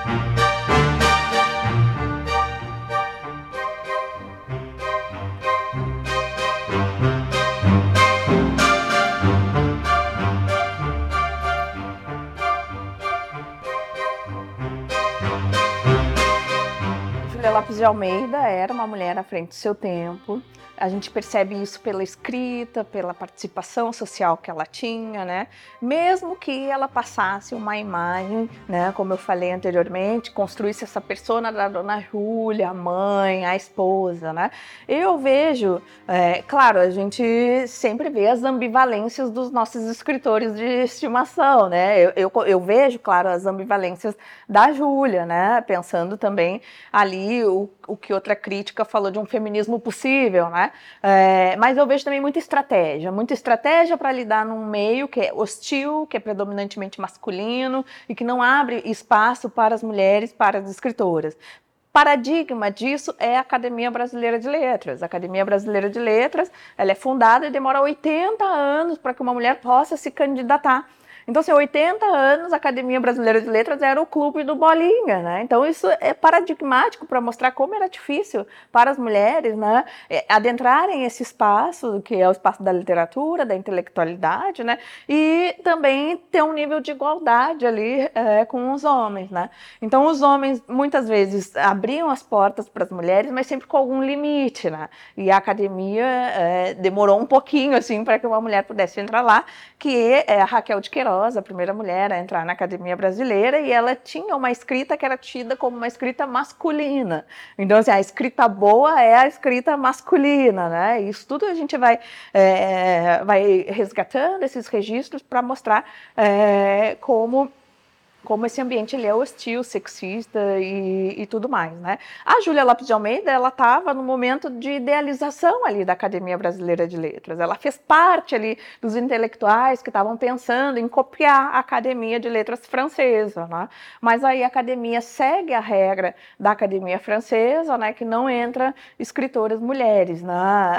Lopes de Almeida era uma mulher à frente do seu tempo. A gente percebe isso pela escrita, pela participação social que ela tinha, né? Mesmo que ela passasse uma imagem, né? Como eu falei anteriormente, construísse essa persona da Dona Júlia, a mãe, a esposa, né? Eu vejo, é, claro, a gente sempre vê as ambivalências dos nossos escritores de estimação, né? Eu, eu, eu vejo, claro, as ambivalências da Júlia, né? Pensando também ali o, o que outra crítica falou de um feminismo possível, né? É, mas eu vejo também muita estratégia, muita estratégia para lidar num meio que é hostil, que é predominantemente masculino e que não abre espaço para as mulheres, para as escritoras paradigma disso é a Academia Brasileira de Letras. A Academia Brasileira de Letras, ela é fundada e demora 80 anos para que uma mulher possa se candidatar. Então, assim, 80 anos, a Academia Brasileira de Letras era o clube do Bolinha, né? Então, isso é paradigmático para mostrar como era difícil para as mulheres, né, é, adentrarem esse espaço, que é o espaço da literatura, da intelectualidade, né? E também ter um nível de igualdade ali é, com os homens, né? Então, os homens, muitas vezes, abriam as portas para as mulheres, mas sempre com algum limite, né? E a academia é, demorou um pouquinho, assim, para que uma mulher pudesse entrar lá, que é a Raquel de Queiroz, a primeira mulher a entrar na Academia Brasileira, e ela tinha uma escrita que era tida como uma escrita masculina. Então, assim, a escrita boa é a escrita masculina, né? Isso tudo a gente vai, é, vai resgatando esses registros para mostrar é, como como esse ambiente ele é hostil, sexista e, e tudo mais, né? A Júlia Lopes de Almeida, ela estava no momento de idealização ali da Academia Brasileira de Letras. Ela fez parte ali dos intelectuais que estavam pensando em copiar a Academia de Letras francesa, né? Mas aí a academia segue a regra da Academia Francesa, né? Que não entra escritoras mulheres, né?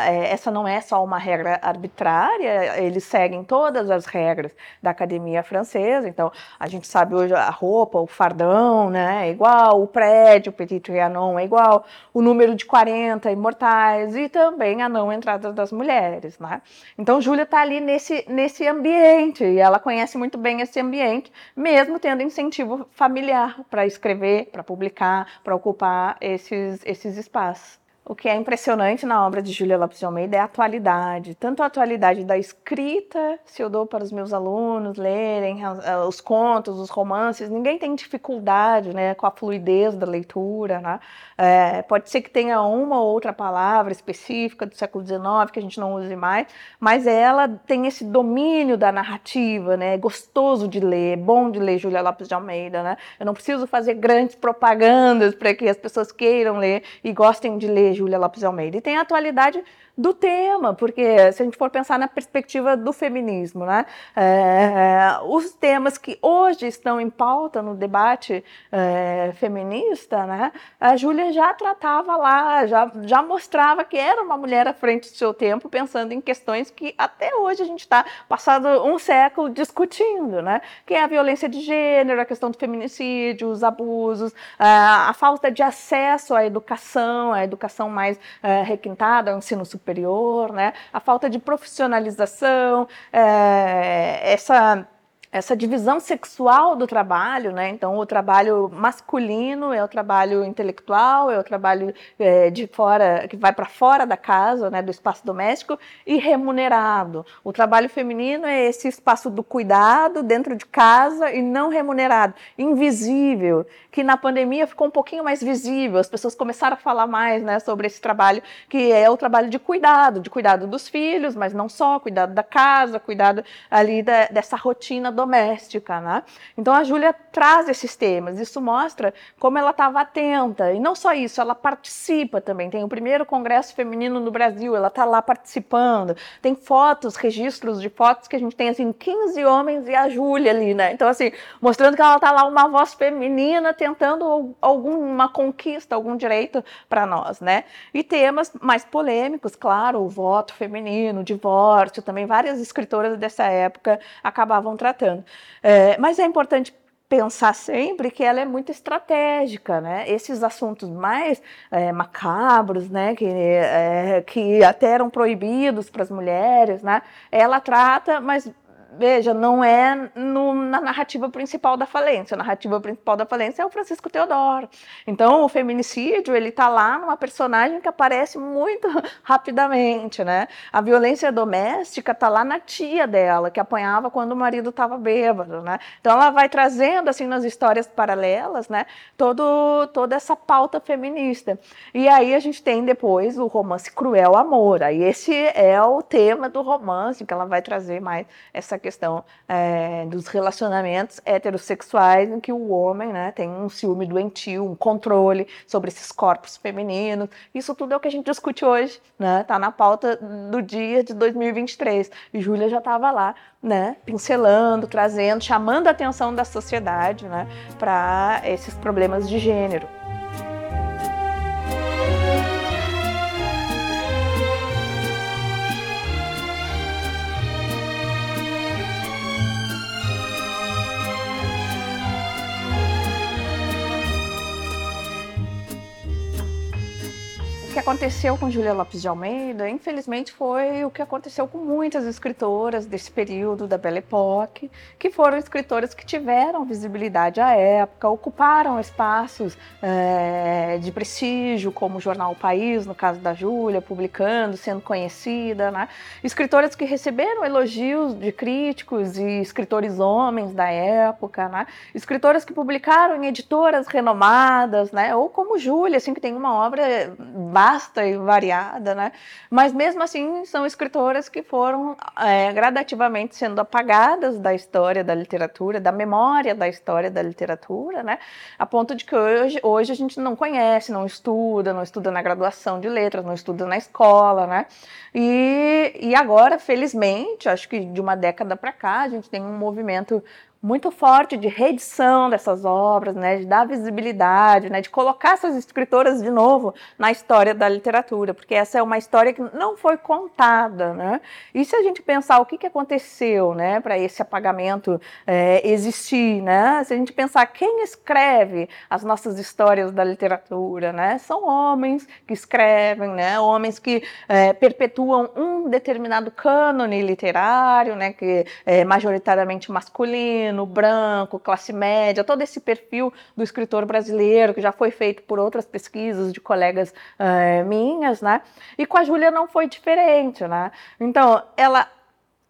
É, essa não é só uma regra arbitrária, eles seguem todas as regras da Academia Francesa. Então, a gente sabe hoje a roupa, o fardão, né, é igual, o prédio, o Petit Trianon é igual, o número de 40 imortais e também a não entrada das mulheres, né? Então, Júlia está ali nesse, nesse ambiente e ela conhece muito bem esse ambiente, mesmo tendo incentivo familiar para escrever, para publicar, para ocupar esses, esses espaços. O que é impressionante na obra de Júlia Lopes de Almeida é a atualidade, tanto a atualidade da escrita, se eu dou para os meus alunos lerem os contos, os romances, ninguém tem dificuldade né, com a fluidez da leitura. Né? É, pode ser que tenha uma ou outra palavra específica do século XIX que a gente não use mais, mas ela tem esse domínio da narrativa, né? é gostoso de ler, é bom de ler Júlia Lopes de Almeida. Né? Eu não preciso fazer grandes propagandas para que as pessoas queiram ler e gostem de ler Júlia Lopes Almeida. E tem a atualidade do tema, porque se a gente for pensar na perspectiva do feminismo, né, é, os temas que hoje estão em pauta no debate é, feminista, né, a Júlia já tratava lá, já, já mostrava que era uma mulher à frente do seu tempo, pensando em questões que até hoje a gente está, passado um século, discutindo, né, que é a violência de gênero, a questão do feminicídio, os abusos, a, a falta de acesso à educação, à educação mais é, requintada, ao ensino superior, superior, né? a falta de profissionalização, é, essa essa divisão sexual do trabalho, né? Então, o trabalho masculino é o trabalho intelectual, é o trabalho é, de fora, que vai para fora da casa, né, do espaço doméstico, e remunerado. O trabalho feminino é esse espaço do cuidado dentro de casa e não remunerado, invisível, que na pandemia ficou um pouquinho mais visível. As pessoas começaram a falar mais, né, sobre esse trabalho que é o trabalho de cuidado, de cuidado dos filhos, mas não só, cuidado da casa, cuidado ali da, dessa rotina doméstica doméstica, né? Então a Júlia traz esses temas. Isso mostra como ela estava atenta. E não só isso, ela participa também. Tem o primeiro congresso feminino no Brasil, ela está lá participando. Tem fotos, registros de fotos que a gente tem assim 15 homens e a Júlia ali, né? Então assim, mostrando que ela está lá uma voz feminina tentando alguma conquista, algum direito para nós, né? E temas mais polêmicos, claro, o voto feminino, o divórcio, também várias escritoras dessa época acabavam tratando. É, mas é importante pensar sempre que ela é muito estratégica, né? Esses assuntos mais é, macabros, né, que, é, que até eram proibidos para as mulheres, né? Ela trata, mas veja, não é no, na narrativa principal da falência. A narrativa principal da falência é o Francisco Teodoro. Então, o feminicídio, ele está lá numa personagem que aparece muito *laughs* rapidamente, né? A violência doméstica está lá na tia dela, que apanhava quando o marido estava bêbado, né? Então, ela vai trazendo, assim, nas histórias paralelas, né? Todo, toda essa pauta feminista. E aí a gente tem depois o romance Cruel Amor. Aí esse é o tema do romance, que ela vai trazer mais essa questão é, dos relacionamentos heterossexuais, em que o homem né, tem um ciúme doentio, um controle sobre esses corpos femininos. Isso tudo é o que a gente discute hoje, né? Tá na pauta do dia de 2023. E Júlia já estava lá, né, pincelando, trazendo, chamando a atenção da sociedade, né, para esses problemas de gênero. Aconteceu com Julia Lopes de Almeida, infelizmente, foi o que aconteceu com muitas escritoras desse período da Belle Époque, que foram escritoras que tiveram visibilidade à época, ocuparam espaços é, de prestígio, como o jornal O País, no caso da Júlia, publicando, sendo conhecida, né? Escritoras que receberam elogios de críticos e escritores homens da época, né? Escritoras que publicaram em editoras renomadas, né? Ou como Júlia, assim, que tem uma obra vasta e variada, né? Mas mesmo assim são escritoras que foram é, gradativamente sendo apagadas da história da literatura, da memória da história da literatura, né? A ponto de que hoje, hoje a gente não conhece, não estuda, não estuda na graduação de letras, não estuda na escola, né? E, e agora, felizmente, acho que de uma década para cá, a gente tem um movimento muito forte de reedição dessas obras, né, de dar visibilidade, né, de colocar essas escritoras de novo na história da literatura, porque essa é uma história que não foi contada, né? E se a gente pensar o que, que aconteceu, né, para esse apagamento é, existir, né? Se a gente pensar quem escreve as nossas histórias da literatura, né? São homens que escrevem, né? Homens que é, perpetuam um determinado cânone literário, né? Que é majoritariamente masculino feminino, branco, classe média, todo esse perfil do escritor brasileiro que já foi feito por outras pesquisas de colegas uh, minhas, né? E com a Júlia não foi diferente, né? Então, ela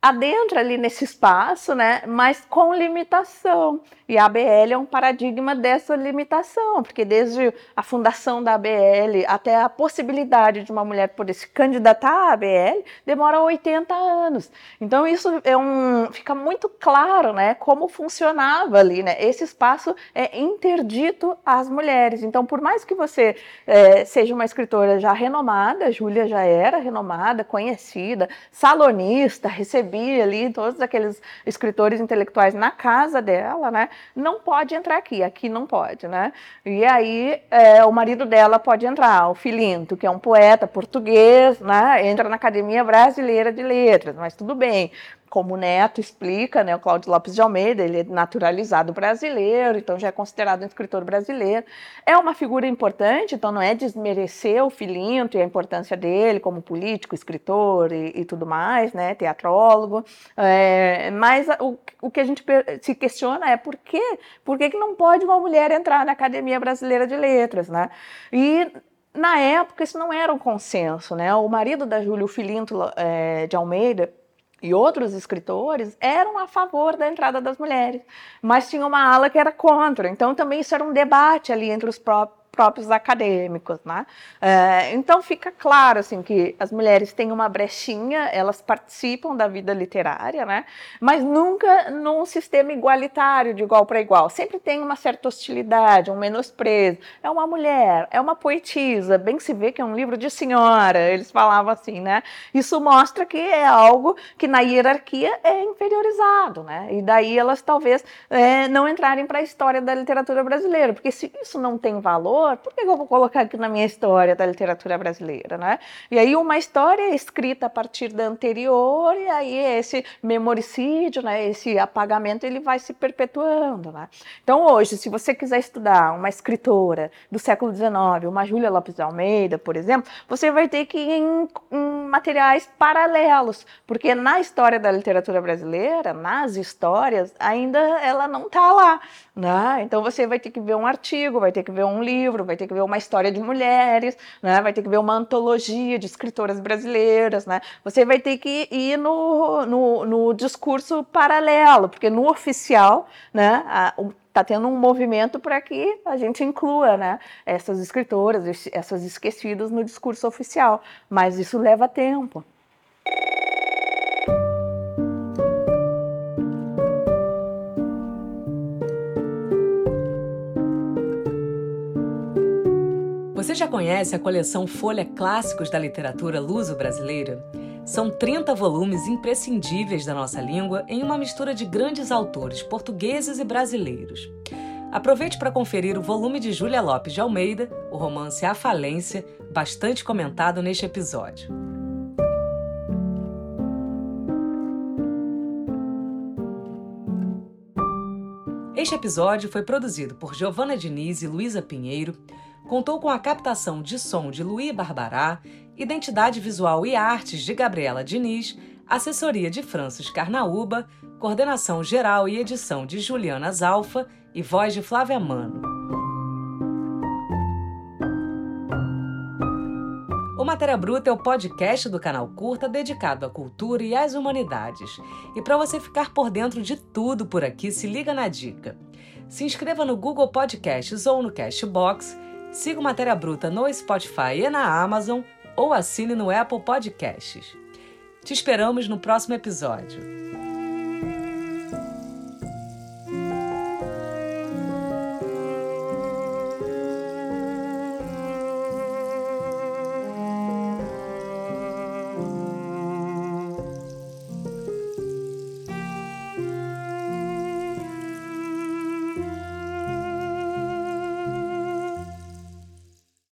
adentra ali nesse espaço, né? Mas com limitação. E a ABL é um paradigma dessa limitação, porque desde a fundação da ABL até a possibilidade de uma mulher poder se candidatar à ABL demora 80 anos. Então isso é um fica muito claro, né, como funcionava ali, né? Esse espaço é interdito às mulheres. Então, por mais que você é, seja uma escritora já renomada, Júlia já era renomada, conhecida, salonista, recebia ali todos aqueles escritores intelectuais na casa dela, né? não pode entrar aqui, aqui não pode, né? E aí é, o marido dela pode entrar, o Filinto, que é um poeta português, né? Entra na Academia Brasileira de Letras, mas tudo bem. Como o Neto explica, né, o Cláudio Lopes de Almeida, ele é naturalizado brasileiro, então já é considerado um escritor brasileiro. É uma figura importante, então não é desmerecer o Filinto e a importância dele como político, escritor e, e tudo mais, né, teatrólogo, é, mas o, o que a gente se questiona é por quê? Por que, que não pode uma mulher entrar na Academia Brasileira de Letras, né? E na época isso não era um consenso, né? O marido da Júlia, o Filinto é, de Almeida, e outros escritores eram a favor da entrada das mulheres, mas tinha uma ala que era contra. Então também isso era um debate ali entre os próprios próprios acadêmicos, né? É, então fica claro assim que as mulheres têm uma brechinha, elas participam da vida literária, né? Mas nunca num sistema igualitário de igual para igual. Sempre tem uma certa hostilidade, um menosprezo. É uma mulher, é uma poetisa, bem se vê que é um livro de senhora. Eles falavam assim, né? Isso mostra que é algo que na hierarquia é inferiorizado, né? E daí elas talvez é, não entrarem para a história da literatura brasileira, porque se isso não tem valor por que eu vou colocar aqui na minha história da literatura brasileira, né? E aí uma história escrita a partir da anterior e aí esse memoricídio, né, esse apagamento, ele vai se perpetuando, né? Então hoje, se você quiser estudar uma escritora do século XIX, uma Júlia Lopes de Almeida, por exemplo, você vai ter que ir em, em materiais paralelos, porque na história da literatura brasileira, nas histórias, ainda ela não está lá, né? Então você vai ter que ver um artigo, vai ter que ver um livro, vai ter que ver uma história de mulheres, né? vai ter que ver uma antologia de escritoras brasileiras. Né? Você vai ter que ir no, no, no discurso paralelo, porque no oficial né, está tendo um movimento para que a gente inclua né, essas escritoras, essas esquecidas no discurso oficial. Mas isso leva tempo. Já conhece a coleção Folha Clássicos da Literatura Luso-Brasileira? São 30 volumes imprescindíveis da nossa língua em uma mistura de grandes autores portugueses e brasileiros. Aproveite para conferir o volume de Júlia Lopes de Almeida, o romance A Falência, bastante comentado neste episódio. Este episódio foi produzido por Giovanna Diniz e Luísa Pinheiro contou com a captação de som de Luí Barbará, identidade visual e artes de Gabriela Diniz, assessoria de Francis Carnaúba, coordenação geral e edição de Juliana Zalfa e voz de Flávia Mano. O Matéria Bruta é o podcast do canal Curta dedicado à cultura e às humanidades. E para você ficar por dentro de tudo por aqui, se liga na dica. Se inscreva no Google Podcasts ou no Castbox Siga o Matéria Bruta no Spotify e na Amazon ou assine no Apple Podcasts. Te esperamos no próximo episódio.